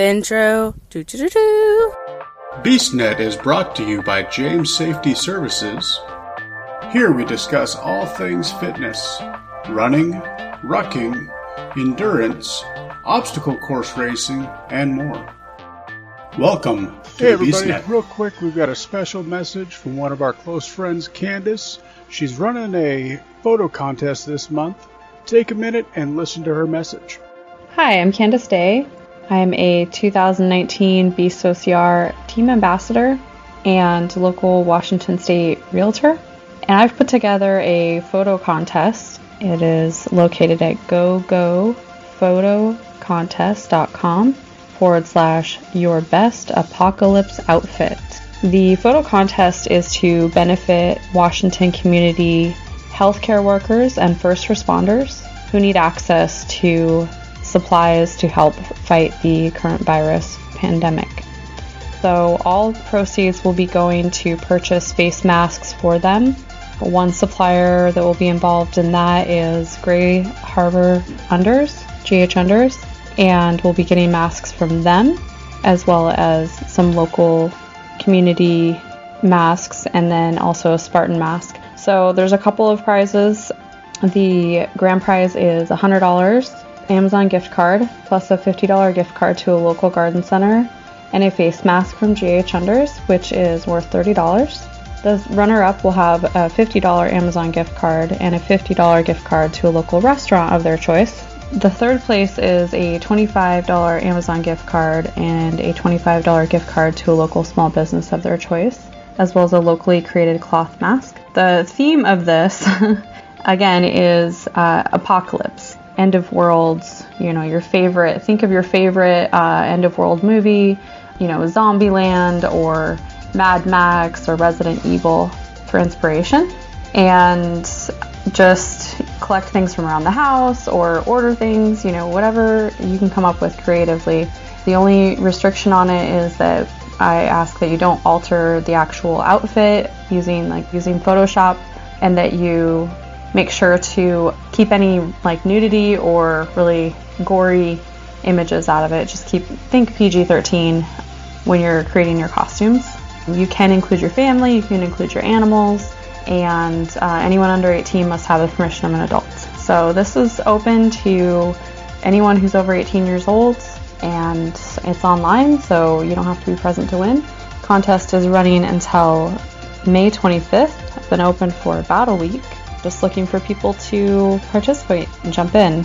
The intro. Do do do do. BeastNet is brought to you by James Safety Services. Here we discuss all things fitness, running, rucking, endurance, obstacle course racing, and more. Welcome to Hey everybody, BeastNet. real quick, we've got a special message from one of our close friends, Candace. She's running a photo contest this month. Take a minute and listen to her message. Hi, I'm Candace Day. I'm a 2019 Beast OCR team ambassador and local Washington State realtor. And I've put together a photo contest. It is located at gogophotocontest.com forward slash your best apocalypse outfit. The photo contest is to benefit Washington community healthcare workers and first responders who need access to supplies to help fight the current virus pandemic. So, all proceeds will be going to purchase face masks for them. One supplier that will be involved in that is Grays Harbor Unders, GH Unders, and we'll be getting masks from them as well as some local community masks and then also a Spartan mask. So, there's a couple of prizes. The grand prize is $100 Amazon gift card plus a $50 gift card to a local garden center and a face mask from GH Unders, which is worth $30. The runner up will have a $50 Amazon gift card and a $50 gift card to a local restaurant of their choice. The third place is a $25 Amazon gift card and a $25 gift card to a local small business of their choice, as well as a locally created cloth mask. The theme of this, again, is uh, apocalypse end of worlds, you know, your favorite, think of your favorite uh, end of world movie, you know, Zombieland or Mad Max or Resident Evil for inspiration. And just collect things from around the house or order things, you know, whatever you can come up with creatively. The only restriction on it is that I ask that you don't alter the actual outfit using like using Photoshop and that you make sure to keep any like nudity or really gory images out of it. Just keep think PG-13 when you're creating your costumes. You can include your family, you can include your animals, and uh, anyone under 18 must have the permission of an adult. So this is open to anyone who's over 18 years old, and it's online, so you don't have to be present to win. Contest is running until May 25th. It's been open for about a week just looking for people to participate and jump in.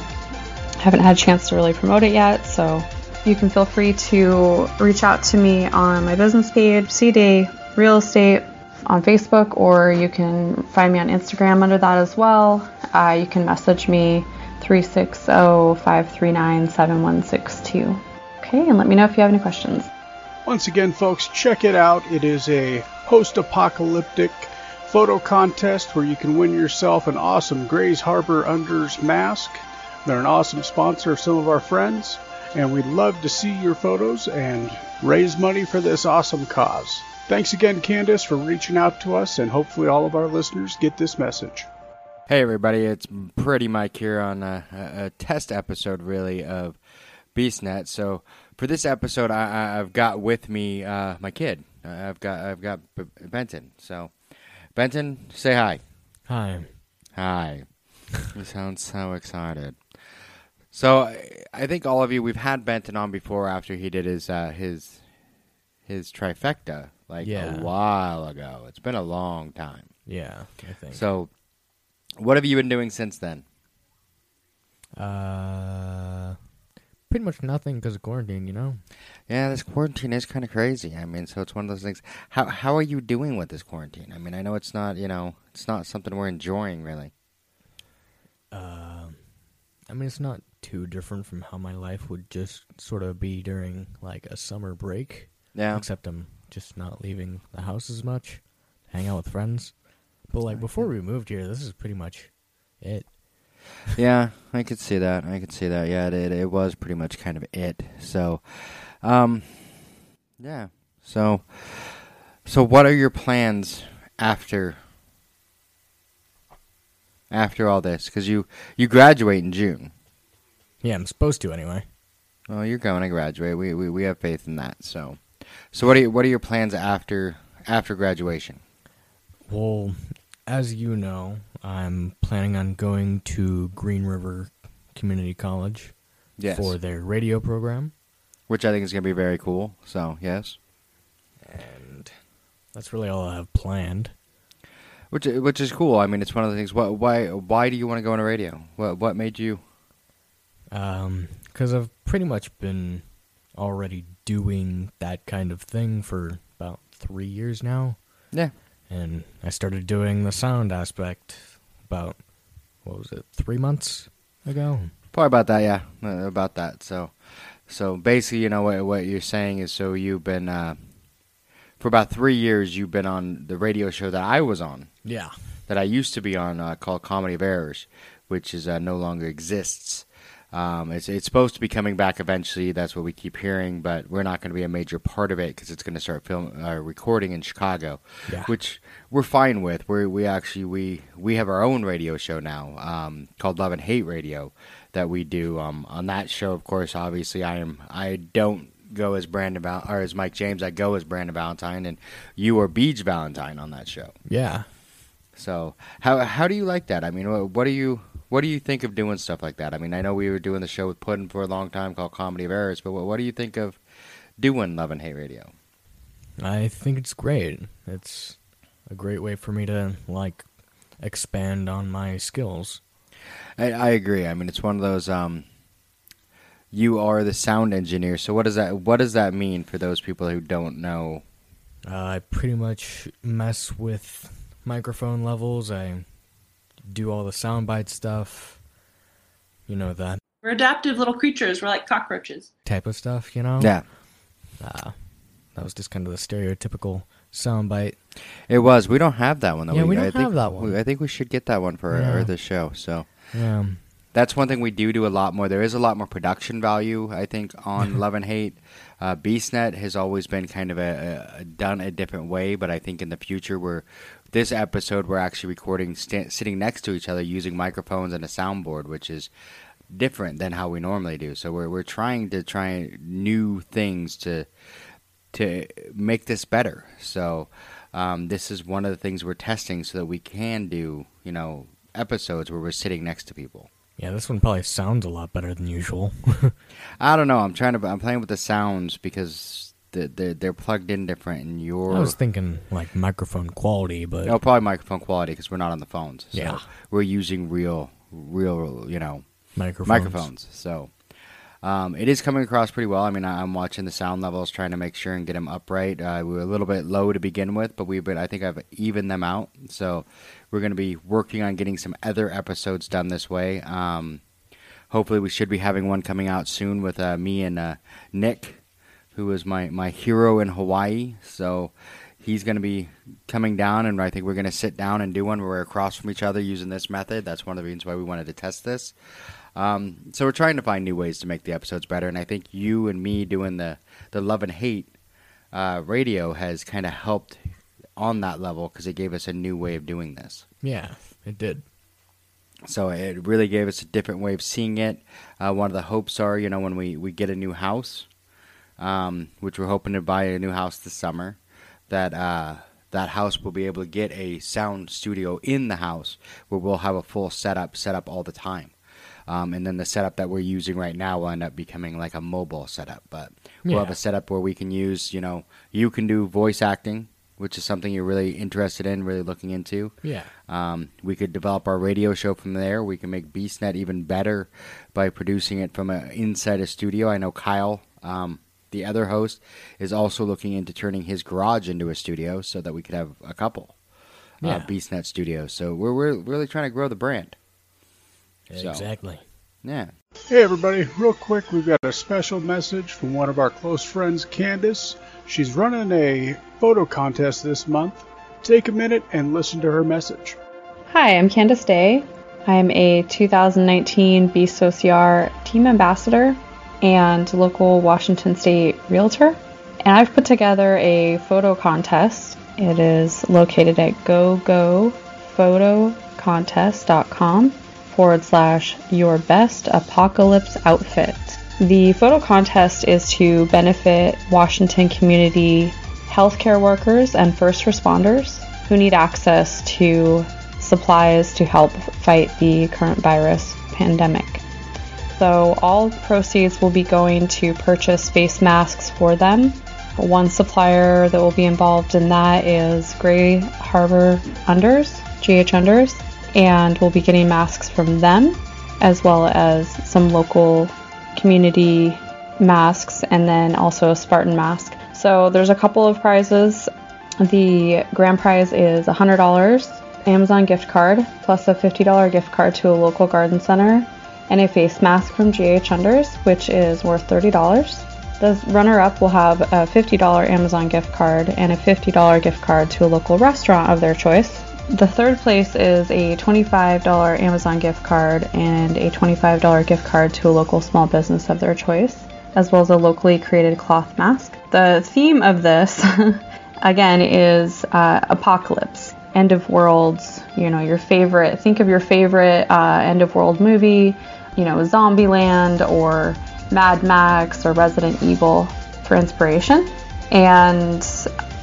Haven't had a chance to really promote it yet, so you can feel free to reach out to me on my business page, C Day Real Estate on Facebook, or you can find me on Instagram under that as well. Uh, you can message me 360 539 7162. Okay, and let me know if you have any questions. Once again, folks, check it out. It is a post apocalyptic photo contest where you can win yourself an awesome Grays Harbor Unders mask. They're an awesome sponsor of some of our friends, and we'd love to see your photos and raise money for this awesome cause. Thanks again, Candace, for reaching out to us, and hopefully all of our listeners get this message. Hey everybody, it's Pretty Mike here on a, a, test episode, really, of BeastNet. So for this episode, I, I've got with me uh, my kid. I've got I've got Benton. So Benton, say hi. Hi. Hi. you sound so excited. So I- think all of you we've had Benton on before after he did his uh, his his trifecta like Yeah. a while ago. It's been a long time. Yeah, I think. So what have you been doing since then? uh, pretty much nothing because of quarantine. You know. Yeah, this quarantine is kind of crazy. I mean, so it's one of those things. How how are you doing with this quarantine? I mean, I know it's not you know it's not something we're enjoying really. Uh, I mean, it's not too different from how my life would just sort of be during like a summer break. Yeah, Except I'm just not leaving the house as much, hang out with friends. But like before we moved here, this is pretty much it. Yeah, I could see that. I could see that. Yeah, it it, was pretty much kind of it. So, um, yeah. So, so what are your plans after after all this? Because you you graduate in June. Yeah, I'm supposed to anyway. Well, you're going to graduate. We, we we have faith in that. So, so what are you, what are your plans after after graduation? Well, as you know, I'm planning on going to Green River Community College Yes, for their radio program, which I think is going to be very cool. So yes, and that's really all I have planned. which which is cool. I mean, it's one of the things. What why why do you want to go into radio? What what made you? Um, because I've pretty much been already doing that kind of thing for about three years now. Yeah. And I started doing the sound aspect about, what was it, three months ago? Probably about that, yeah, uh, about that. So, so basically, you know what what you're saying is, so you've been uh, for about three years, you've been on the radio show that I was on, Yeah. that I used to be on, uh, called Comedy of Errors, which is uh, no longer exists. Um, it's it's supposed to be coming back eventually. That's what we keep hearing, but we're not going to be a major part of it because it's going to start film uh, recording in Chicago, Yeah. which we're fine with. We we actually we we have our own radio show now um, called Love and Hate Radio that we do. Um, on that show, of course, obviously, I am I don't go as Brandon Val- or as Mike James. I go as Brandon Valentine, and you are Beach Valentine on that show. Yeah. So how how do you like that? I mean, what, what do you what do you think of doing stuff like that? I mean, I know we were doing the show with Puddin for a long time called Comedy of Errors, but what, what do you think of doing Love and Hate Radio? I think it's great. It's a great way for me to, like, expand on my skills. I, I agree. I mean, it's one of those. Um, you are the sound engineer, so what does that what does that mean for those people who don't know? Uh, I pretty much mess with microphone levels. I do all the soundbite stuff. You know, that We're adaptive little creatures. We're like cockroaches. type of stuff, you know? Yeah, Uh, that was just kind of the stereotypical soundbite. it was. We don't have that one though. Yeah, we don't I think, have that one. we- I think we should get that one for Yeah. our, the show. So. Yeah. That's one thing we do do a lot more. There is a lot more production value, I think, on Love and Hate. Uh, BeastNet has always been kind of a, a done a different way, but I think in the future, we're this episode we're actually recording sta- sitting next to each other using microphones and a soundboard, which is different than how we normally do. So we're we're trying to try new things to to make this better. So um, this is one of the things we're testing so that we can do you know episodes where we're sitting next to people. Yeah, this one probably sounds a lot better than usual. I don't know. I'm trying to. I'm playing with the sounds because the, the, they're plugged in different, and your I was thinking, like, microphone quality, but no probably microphone quality because we're not on the phones. So Yeah. we're using real, real, you know, microphones. microphones. So um, it is coming across pretty well. I mean, I, I'm watching the sound levels, trying to make sure and get them upright. Uh, we were a little bit low to begin with, but we've been. I think I've evened them out. So we're going to be working on getting some other episodes done this way. Um, hopefully, we should be having one coming out soon with uh, me and uh, Nick, who is my my hero in Hawaii. So. He's going to be coming down, and I think we're going to sit down and do one where we're across from each other using this method. That's one of the reasons why we wanted to test this. Um, so we're trying to find new ways to make the episodes better, and I think you and me doing the the love and hate uh, radio has kind of helped on that level because it gave us a new way of doing this. Yeah, it did. So it really gave us a different way of seeing it. Uh, one of the hopes are, you know, when we, we get a new house, um, which we're hoping to buy a new house this summer, that uh, that house will be able to get a sound studio in the house where we'll have a full setup set up all the time. Um, and then the setup that we're using right now will end up becoming like a mobile setup. But we'll have a setup where we can use, you know, you can do voice acting, which is something you're really interested in, really looking into. Yeah. Um, we could develop our radio show from there. We can make BeastNet even better by producing it from a, inside a studio. I know Kyle, um, the other host, is also looking into turning his garage into a studio so that we could have a couple uh, BeastNet studios. So we're, we're really trying to grow the brand. So- Exactly. Yeah. Hey everybody, real quick, we've got a special message from one of our close friends, Candace. She's running a photo contest this month. Take a minute and listen to her message. Hi, I'm Candace Day. I am a 2019 Beast OCR team ambassador and local Washington State realtor. And I've put together a photo contest. It is located at gogophotocontest.com forward slash your best apocalypse outfit. The photo contest is to benefit Washington community healthcare workers and first responders who need access to supplies to help fight the current virus pandemic. So, all proceeds will be going to purchase face masks for them. One supplier that will be involved in that is Grays Harbor Unders, GH Unders, and we'll be getting masks from them as well as some local community masks and then also a Spartan mask. So there's a couple of prizes. The grand prize is $100 Amazon gift card plus a $50 gift card to a local garden center and a face mask from GH Unders, which is worth $30. The runner up will have a $50 Amazon gift card and a $50 gift card to a local restaurant of their choice. The third place is a $25 Amazon gift card and a $25 gift card to a local small business of their choice, as well as a locally created cloth mask. The theme of this, again, is uh, apocalypse, end of worlds, you know, your favorite, think of your favorite uh, end of world movie, you know, Zombieland or Mad Max or Resident Evil for inspiration. And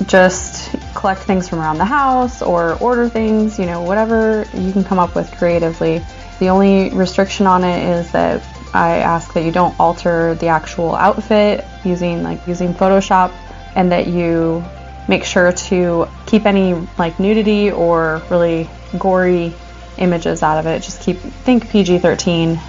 just collect things from around the house or order things, you know, whatever you can come up with creatively. The only restriction on it is that I ask that you don't alter the actual outfit using like using Photoshop and that you make sure to keep any like nudity or really gory images out of it. Just keep think PG-13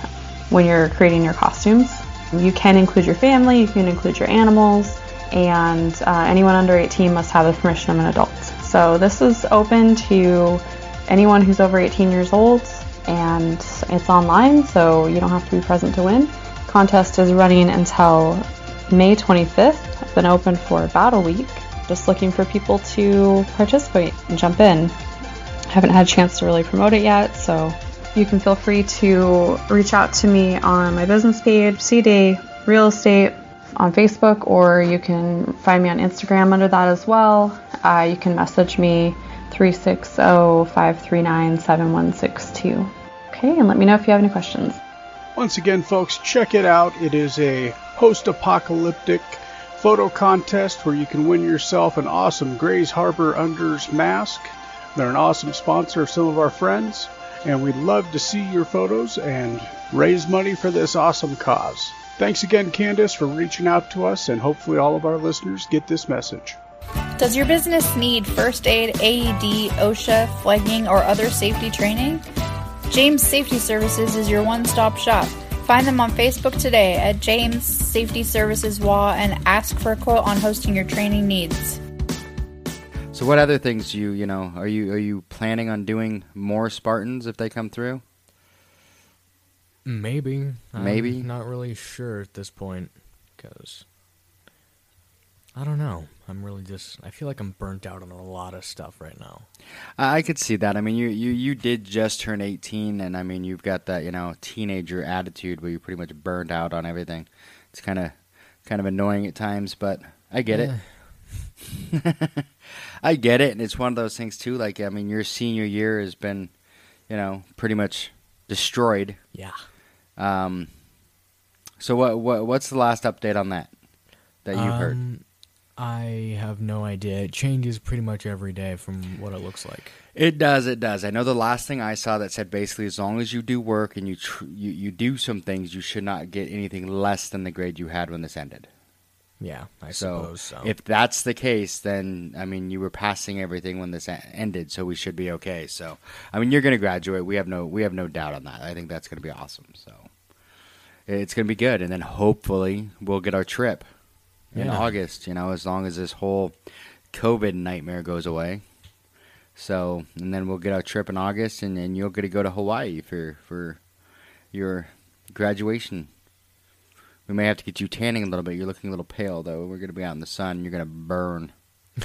when you're creating your costumes. You can include your family, you can include your animals, and uh, anyone under 18 must have the permission of an adult. So this is open to anyone who's over 18 years old, and it's online, so you don't have to be present to win. Contest is running until May 25th. It's been open for about a week. Just looking for people to participate and jump in. Haven't had a chance to really promote it yet, so you can feel free to reach out to me on my business page, C Day Real Estate on Facebook, or you can find me on Instagram under that as well. Uh, you can message me 360 539 7162. Okay, and let me know if you have any questions. Once again, folks, check it out. It is a post apocalyptic photo contest where you can win yourself an awesome Grays Harbor Unders mask. They're an awesome sponsor of some of our friends, and we'd love to see your photos and raise money for this awesome cause. Thanks again, Candace, for reaching out to us, and hopefully all of our listeners get this message. Does your business need first aid, AED, OSHA, flagging, or other safety training? James Safety Services is your one stop shop. Find them on Facebook today at James Safety Services WA and ask for a quote on hosting your training needs. So, what other things you you know are you are you planning on doing more Spartans if they come through? Maybe. Maybe. I'm not really sure at this point because I don't know. I'm really just. I feel like I'm burnt out on a lot of stuff right now. I I could see that. I mean, you, you, you did just turn 18, and I mean, you've got that you know teenager attitude where you're pretty much burned out on everything. It's kind of kind of annoying at times, but I get it. Eh, I get it, and it's one of those things too. Like, I mean, your senior year has been, you know, pretty much destroyed. Yeah. Um, so what what what's the last update on that that you've heard? Um, I have no idea. It changes pretty much every day from what it looks like. It does. It does. I know the last thing I saw that said basically as long as you do work and you tr- you you do some things, you should not get anything less than the grade you had when this ended. Yeah, I so suppose so. if that's the case, then I mean you were passing everything when this ended, so we should be okay. So I mean you're going to graduate. We have no we have no doubt on that. I think that's going to be awesome. So it's going to be good, and then hopefully we'll get our trip in Yeah. August. You know, as long as this whole COVID nightmare goes away. So and then we'll get our trip in August, and then you'll get to go to Hawaii for for your graduation. We may have to get you tanning a little bit. You're looking a little pale, though. We're going to be out in the sun. You're going to burn.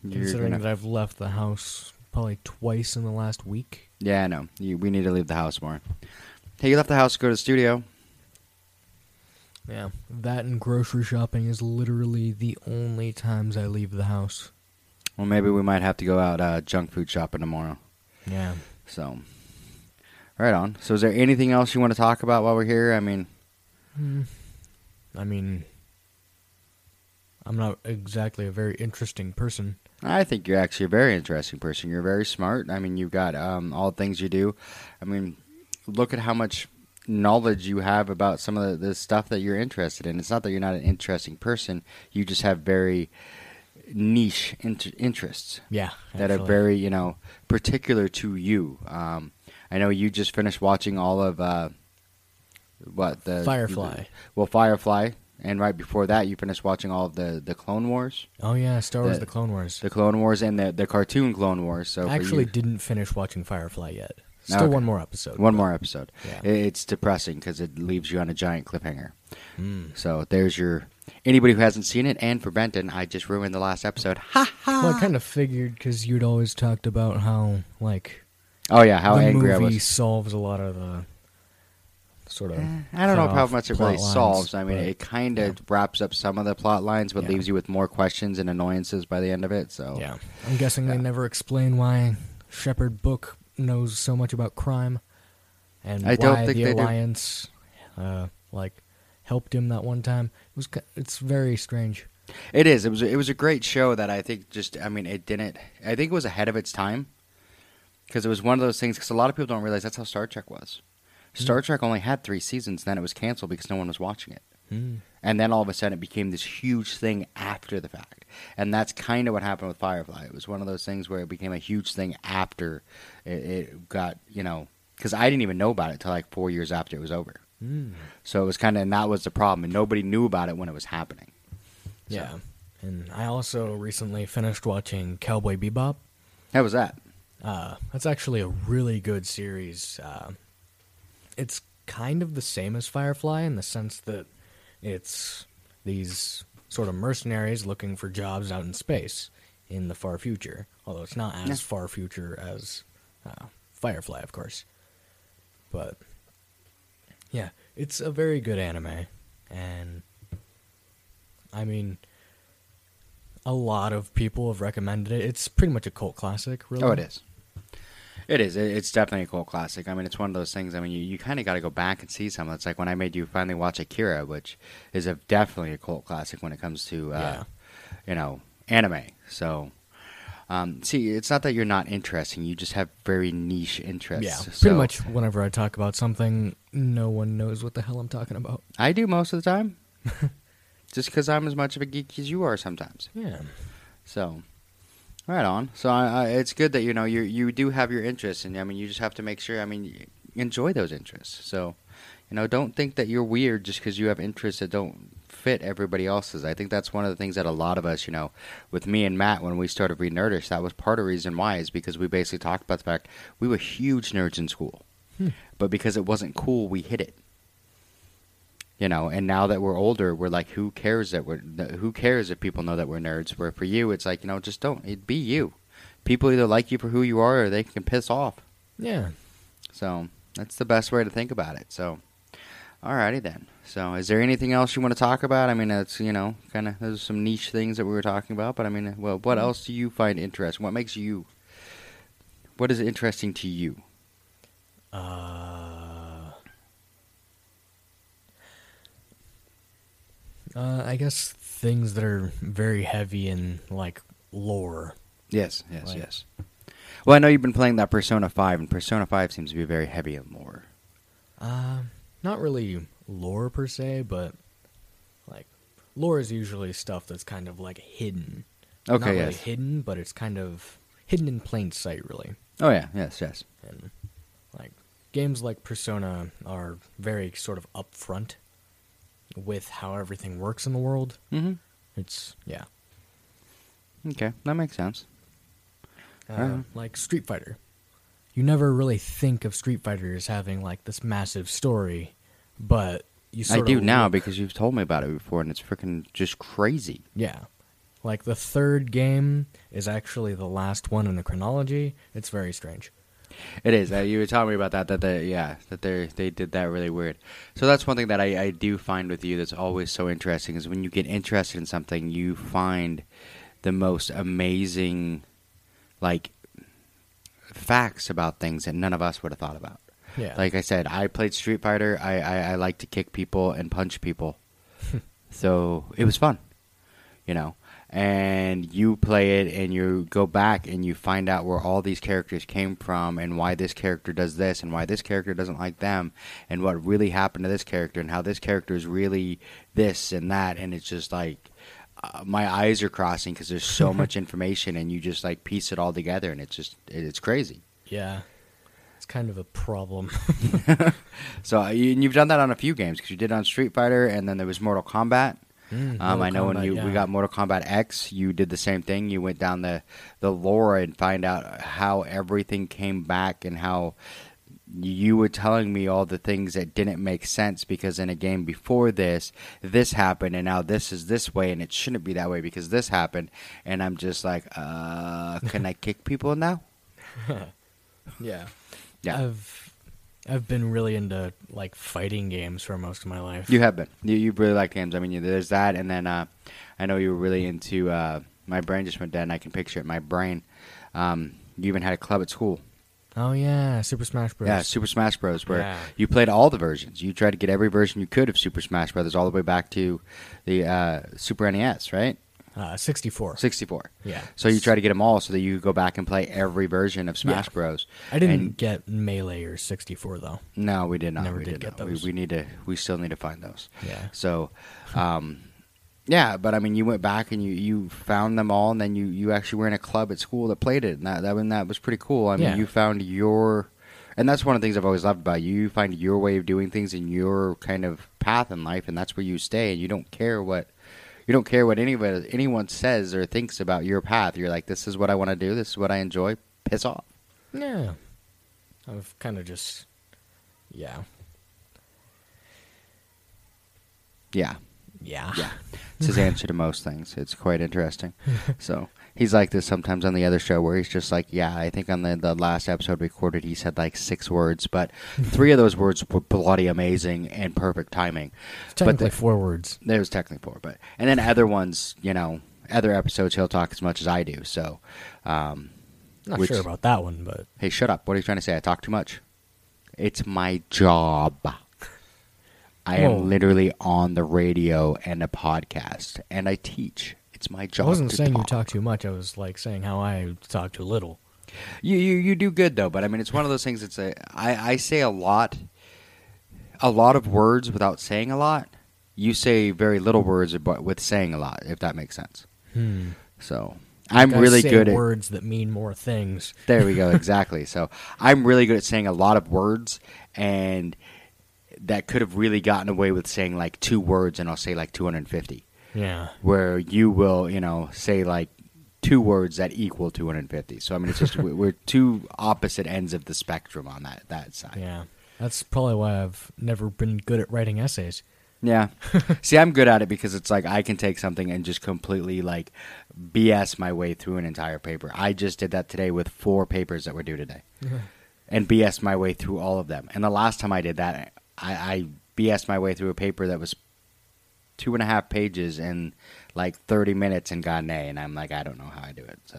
Considering gonna- that I've left the house probably twice in the last week. Yeah, I know. You, we need to leave the house more. Hey, you left the house to go to the studio. Yeah, that and grocery shopping is literally the only times I leave the house. Well, maybe we might have to go out uh, junk food shopping tomorrow. Yeah. So, right on. So, is there anything else you want to talk about while we're here? I mean, I mean, I'm not exactly a very interesting person. I think you're actually a very interesting person. You're very smart. I mean, you've got um, all the things you do. I mean, look at how much knowledge you have about some of the, the stuff that you're interested in. It's not that you're not an interesting person. You just have very niche inter- interests Yeah, that are very, you know, particular to you. Um, I know you just finished watching all of uh, what the Firefly. Well, Firefly, and right before that, you finished watching all of the the Clone Wars, Oh yeah, Star Wars: the- The Clone Wars. the Clone Wars, and the the cartoon Clone Wars. So I actually you- didn't finish watching Firefly yet. Still Okay. one more episode. One but- more episode. Yeah. I- It's depressing because it leaves you on a giant cliffhanger. Mm. So there's your anybody who hasn't seen it. And for Benton, I just ruined the last episode. Ha ha. Well, I kind of figured because you'd always talked about how like Oh yeah, how the angry I movie was. solves a lot of the sort of. Eh, I don't know how much it really lines, solves. I mean, but- it kind of wraps up some of the plot lines, but Yeah. leaves you with more questions and annoyances by the end of it. So Yeah, I'm guessing Yeah. they never explain why Shepherd Book knows so much about crime, and I don't why think the they do. Alliance, uh, like, helped him that one time. It was it's very strange. It is. It was. It was a great show that I think just. I mean, it didn't. I think it was ahead of its time because it was one of those things. Because a lot of people don't realize that's how Star Trek was. Star Trek only had three seasons. Then it was canceled because no one was watching it. Hmm. And then all of a sudden, it became this huge thing after the fact. And that's kind of what happened with Firefly. It was one of those things where it became a huge thing after it, it got, you know, because I didn't even know about it till like four years after it was over. Hmm. So it was kind of, and that was the problem. And nobody knew about it when it was happening. Yeah, and I also recently finished watching Cowboy Bebop. How was that? Uh, that's actually a really good series. Uh, it's kind of the same as Firefly in the sense that it's these sort of mercenaries looking for jobs out in space in the far future. Although it's not as far future as uh, Firefly, of course. But yeah, it's a very good anime, and I mean, a lot of people have recommended it. It's pretty much a cult classic, really. Oh, it is. It is. It's definitely a cult classic. I mean, it's one of those things. I mean, you, you kind of got to go back and see some. It's like when I made you finally watch Akira, which is a, definitely a cult classic when it comes to, uh, Yeah. you know, anime. So, um, see, it's not that you're not interesting. You just have very niche interests. Yeah, pretty So, much whenever I talk about something, no one knows what the hell I'm talking about. I do most of the time. just because I'm as much of a geek as you are sometimes. Yeah. So, right on. So I, I, it's good that you know you you do have your interests, and I mean you just have to make sure. I mean, enjoy those interests. So, you know, don't think that you're weird just because you have interests that don't fit everybody else's. I think that's one of the things that a lot of us, you know, with me and Matt when we started Read Nerdish, that was part of the reason why is because we basically talked about the fact we were huge nerds in school, hmm. but because it wasn't cool, we hid it. You know, and now that we're older, we're like, who cares that we're, who cares if people know that we're nerds? Where for you, it's like, you know, just don't, it be you. People either like you for who you are, or they can piss off. Yeah. So that's the best way to think about it. So, alrighty then. So, is there anything else you want to talk about? I mean, it's you know, kind of there's some niche things that we were talking about, but I mean, well, what else do you find interesting? What makes you? What is interesting to you? Uh, uh, I guess things that are very heavy in like lore. Yes, yes, Like- yes. Well, I know you've been playing that Persona Five, and Persona Five seems to be very heavy in lore. Uh, not really lore per se, but like lore is usually stuff that's kind of like hidden. Okay, not really yes. hidden, but it's kind of hidden in plain sight, really. Oh yeah, yes, yes. And like games like Persona are very sort of upfront with how everything works in the world. Mm-hmm. It's yeah, Okay, that makes sense. uh, Alright. like Street Fighter. You never really think of Street Fighter as having like this massive story, but you I do of now because you've told me about it before, and it's freaking just crazy. Yeah. Like the third game is actually the last one in the chronology. It's very strange. It is. Uh, you were telling me about that. That they, yeah, that they they did that really weird. So that's one thing that I, I do find with you that's always so interesting is when you get interested in something, you find the most amazing, like, facts about things that none of us would have thought about. Yeah. Like I said, I played Street Fighter. I, I, I like to kick people and punch people. so it was fun, you know. And you play it and you go back and you find out where all these characters came from and why this character does this and why this character doesn't like them and what really happened to this character and how this character is really this and that. And it's just like uh, my eyes are crossing because there's so much information and you just like piece it all together and it's just it's crazy. Yeah. It's kind of a problem. So uh, you, and you've done that on a few games because you did it on Street Fighter, and then there was Mortal Kombat. Mm, Um, I know when you yeah. we got Mortal Kombat X, you did the same thing. You went down the the lore and find out how everything came back and how you were telling me all the things that didn't make sense because in a game before this, this happened and now this is this way and it shouldn't be that way because this happened. And I'm just like, uh, can I kick people now? Yeah. Yeah. I've I've been really into like fighting games for most of my life. You have been. You, you really like games. I mean, there's that, and then uh, I know you were really into. Uh, my brain just went dead, and I can picture it in my brain. Um, you even had a club at school. Oh yeah, Super Smash Bros. Yeah, Super Smash Bros. Where Yeah. you played all the versions. You tried to get every version you could of Super Smash Brothers, all the way back to the uh, Super NES, right? Uh, 64. 64. Yeah. So you try to get them all so that you go back and play every version of Smash Yeah. Bros. I didn't And- get Melee or 64 though. No, we did not. Never we did not. get We- those. We, need to. We still need to find those. Yeah. So, um, yeah, but I mean, you went back and you, you found them all, and then you, you actually were in a club at school that played it, and that that, and that was pretty cool. I mean, Yeah. you found your, and that's one of the things I've always loved about you. You find your way of doing things and your kind of path in life, and that's where you stay, and you don't care what. You don't care what anybody, anyone says or thinks about your path. You're like, this is what I want to do. This is what I enjoy. Piss off. Yeah. I've kind of just yeah. Yeah. Yeah. Yeah. It's his answer to most things. It's quite interesting. So he's like this sometimes on the other show where he's just like, yeah, I think on the, the last episode recorded, he said like six words, but three of those words were bloody amazing and perfect timing. Technically the- four words. There was technically four, but and then other ones, you know, other episodes he'll talk as much as I do. So, um, Not which- sure about that one, but hey, shut up! What are you trying to say? I talk too much. It's my job. I Whoa. am literally on the radio and a podcast, and I teach. It's my job. I wasn't saying you talk. talk too much. I was like saying how I talk too little. You, you you do good though, but I mean, it's one of those things. It's a I I say a lot, a lot of words without saying a lot. You say very little words, but with saying a lot. If that makes sense. Hmm. So I'm I really good at words that mean more things. There we go. Exactly. so I'm really good at saying a lot of words, and that could have really gotten away with saying like two words, and I'll say like 250. Yeah. Where you will, you know, say like two words that equal 250. So I mean, it's just we- we're two opposite ends of the spectrum on that that side. Yeah. That's probably why I've never been good at writing essays. Yeah. See, I'm good at it because it's like I can take something and just completely like BS my way through an entire paper. I just did that today with four papers that were due today. and BS my way through all of them. And the last time I did that, I, I BS my way through a paper that was two and a half pages in like 30 minutes and got an A. And I'm like, I don't know how I do it. So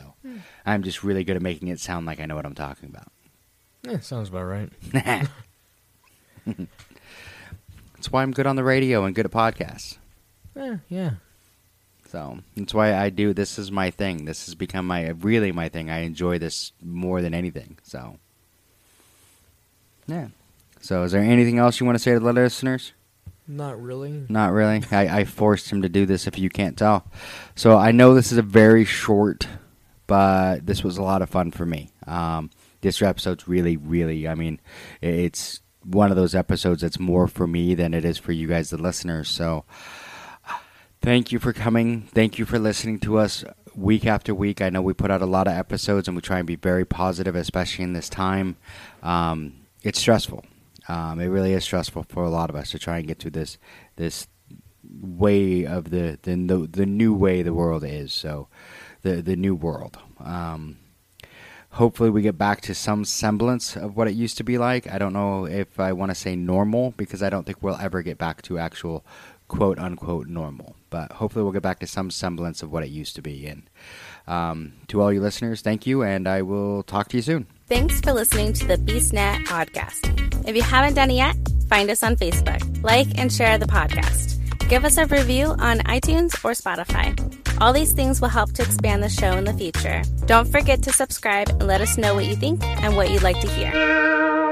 I'm just really good at making it sound like I know what I'm talking about. Yeah, sounds about right. That's why I'm good on the radio and good at podcasts. Eh, yeah. So that's why I do. This is my thing. This has become my really my thing. I enjoy this more than anything. So yeah. So is there anything else you want to say to the listeners? Not really. Not really. I, I forced him to do this. If you can't tell, so I know this is a very short, but this was a lot of fun for me. Um, this episode's really, really. I mean, it's one of those episodes that's more for me than it is for you guys, the listeners. So thank you for coming. Thank you for listening to us week after week. I know we put out a lot of episodes and we try and be very positive, especially in this time. Um, it's stressful. Um, it really is stressful for a lot of us to try and get through this this way of the the the, the new way the world is. So the the new world. Um, hopefully we get back to some semblance of what it used to be like. I don't know if I want to say normal because I don't think we'll ever get back to actual quote unquote normal. But hopefully we'll get back to some semblance of what it used to be. And um, to all you listeners, thank you, and I will talk to you soon. Thanks for listening to the BeastNet podcast. If you haven't done it yet, find us on Facebook, like and share the podcast. Give us a review on iTunes or Spotify. All these things will help to expand the show in the future. Don't forget to subscribe and let us know what you think and what you'd like to hear.